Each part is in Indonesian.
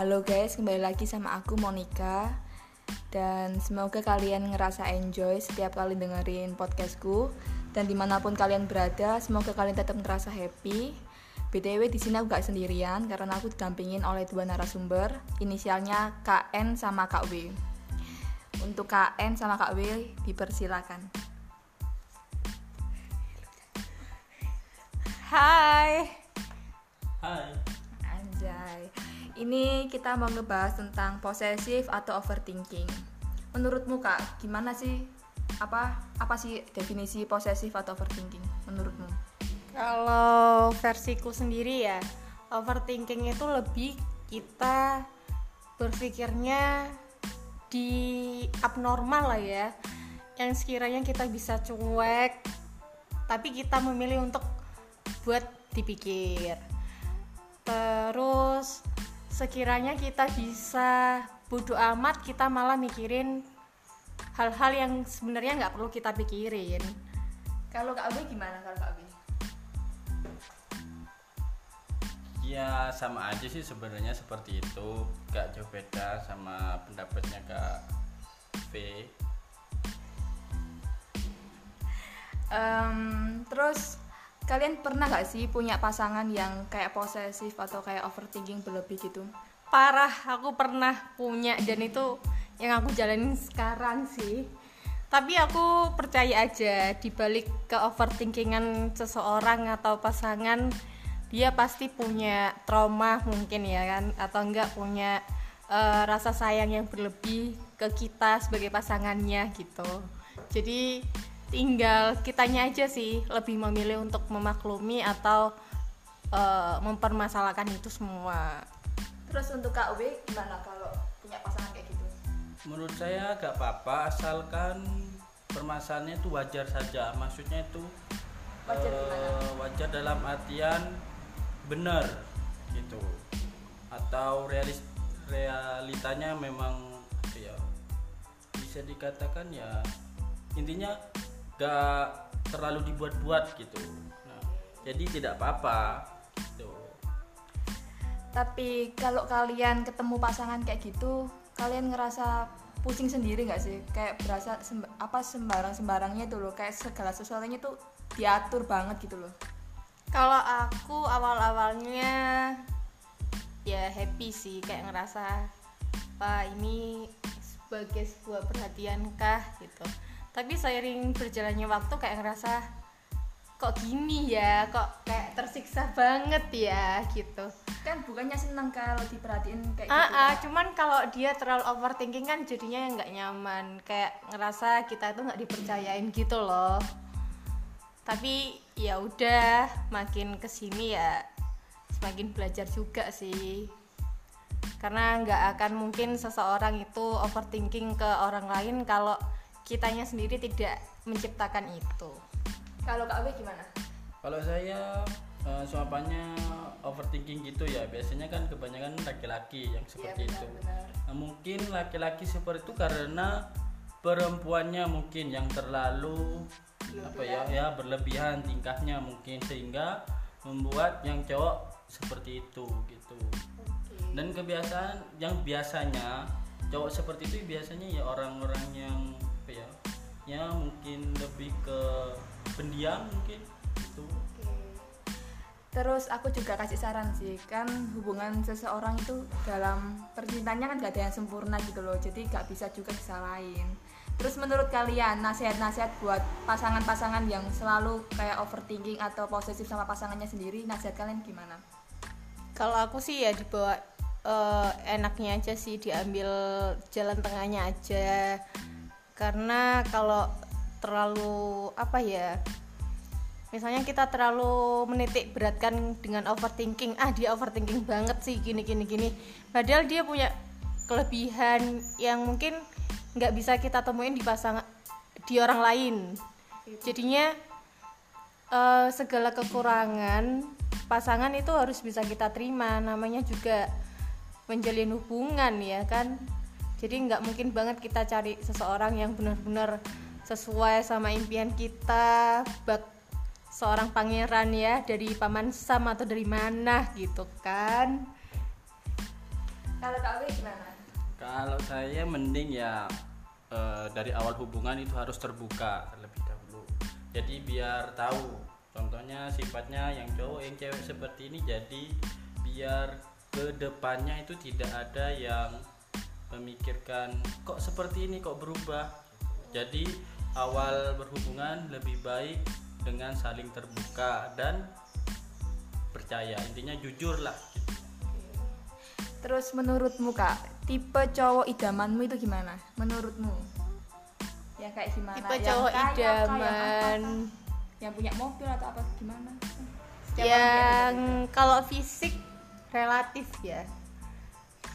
Halo guys, kembali lagi sama aku Monica Dan semoga kalian ngerasa enjoy setiap kali dengerin podcastku Dan di mana pun kalian berada, semoga kalian tetap ngerasa happy BTW di sini aku gak sendirian karena aku didampingin oleh dua narasumber Inisialnya KN sama Kak W Untuk KN sama Kak W dipersilakan Hai. Hai. Anjay. Ini kita mau ngebahas tentang posesif atau overthinking. Menurutmu Kak, gimana sih apa apa sih definisi posesif atau overthinking menurutmu? Kalau versiku sendiri ya, overthinking itu lebih kita berpikirnya di abnormal lah ya. Yang sekiranya kita bisa cuek, tapi kita memilih untuk buat dipikir. Terus sekiranya kita bisa bodoh amat, kita malah mikirin hal-hal yang sebenarnya nggak perlu kita pikirin. Kalau Kak Abi gimana kalau Kak Abi? Ya sama aja sih sebenarnya seperti itu. Gak jauh beda sama pendapatnya Kak V. Em, terus kalian pernah gak sih punya pasangan yang kayak posesif atau kayak overthinking berlebih gitu? parah aku pernah punya dan itu yang aku jalanin sekarang sih. Tapi aku percaya aja dibalik ke overthinkingan seseorang atau pasangan dia pasti punya trauma mungkin ya kan? Atau enggak punya eh, rasa sayang yang berlebih ke kita sebagai pasangannya gitu. Jadi tinggal kitanya aja sih lebih memilih untuk memaklumi atau eh, mempermasalahkan itu semua Terus untuk Kak W gimana kalau punya pasangan kayak gitu? Menurut saya gak apa-apa asalkan permasalahannya itu wajar saja. Maksudnya itu Wajar gimana? wajar dalam artian benar gitu. Atau realis realitanya memang ya bisa dikatakan ya intinya gak terlalu dibuat-buat gitu. Nah, jadi tidak apa-apa gitu. Tapi kalau kalian ketemu pasangan kayak gitu, kalian ngerasa pusing sendiri nggak sih? Kayak berasa semba- apa sembarang-sembarangnya itu loh, kayak segala sesuatunya tuh diatur banget gitu loh. Kalau aku awal-awalnya ya happy sih kayak ngerasa apa ini sebagai sebuah perhatian kah gitu. Tapi seiring berjalannya waktu kayak ngerasa kok gini ya, kok kayak tersiksa banget ya gitu. Kan bukannya seneng kalau diperhatiin kayak gitu. Ah, ah, cuman kalau dia terlalu overthinking kan jadinya nggak nyaman, kayak ngerasa kita itu nggak dipercayain gitu loh. Tapi ya udah, makin ke sini ya semakin belajar juga sih. Karena nggak akan mungkin seseorang itu overthinking ke orang lain kalau kitanya sendiri tidak menciptakan itu. Kalau Kak W gimana? Kalau saya eh, suapannya overthinking gitu ya biasanya kan kebanyakan laki-laki yang seperti Iya, itu. benar-benar. Nah, mungkin laki-laki seperti itu karena perempuannya mungkin yang terlalu apa ya ya berlebihan tingkahnya mungkin sehingga membuat yang cowok seperti itu gitu. Dan kebiasaan yang biasanya cowok seperti itu biasanya ya orang-orang yang pendiam mungkin gitu. Terus aku juga kasih saran sih, kan hubungan seseorang itu dalam percintaannya kan gak ada yang sempurna gitu loh, jadi gak bisa juga disalahin. Terus menurut kalian nasihat-nasihat buat pasangan-pasangan yang selalu kayak overthinking atau posesif sama pasangannya sendiri, nasihat kalian gimana? Kalau aku sih ya dibawa eh, enaknya aja sih diambil jalan tengahnya aja. Karena kalau terlalu apa ya? Misalnya kita terlalu menitik beratkan dengan overthinking, ah dia overthinking banget sih gini gini gini. Padahal dia punya kelebihan yang mungkin nggak bisa kita temuin di pasangan di orang lain. Jadinya eh, segala kekurangan pasangan itu harus bisa kita terima namanya juga menjalin hubungan ya kan jadi nggak mungkin banget kita cari seseorang yang benar-benar sesuai sama impian kita bak seorang pangeran ya dari paman Sam atau dari mana gitu kan Kalau Wi gimana? Kalau saya mending ya eh, dari awal hubungan itu harus terbuka terlebih dahulu. Jadi biar tahu. Contohnya sifatnya yang cowok yang cewek seperti ini jadi biar ke depannya itu tidak ada yang memikirkan kok seperti ini kok berubah. Jadi awal berhubungan lebih baik dengan saling terbuka dan percaya. Intinya jujur lah. Terus menurutmu Kak, tipe cowok idamanmu itu gimana? Menurutmu? Yang kayak gimana? tipe Yang cowok kaya idaman kah? Yang punya mobil atau apa gimana? Orang yang beda-beda. kalau fisik relatif ya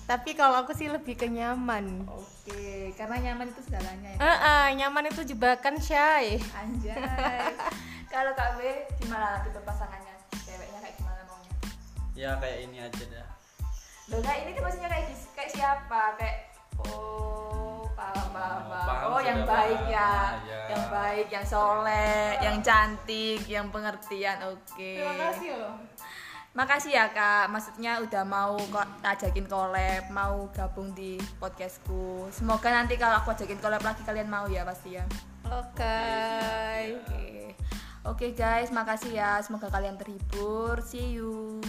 tapi kalau aku sih lebih ke nyaman Oke, karena nyaman itu segalanya ya. Eh, eh, nyaman itu jebakan Syai Anjay. Kalau Kak B gimana tipe pasangannya? Ceweknya kayak gimana maunya? Ya kayak ini aja dah. Loh kayak ini tuh maksudnya kayak kayak siapa? Kayak oh paham paham Oh, paham. paham Oh yang baik paham. ya. Ya. Yang baik, yang soleh, yang cantik, yang pengertian. Oke. loh Makasih ya kak, maksudnya udah mau kok ajakin collab, mau gabung di podcastku. Semoga nanti kalau aku ajakin collab lagi kalian mau ya pasti ya. oke Oke, Oke guys, makasih ya. Semoga kalian terhibur. See you.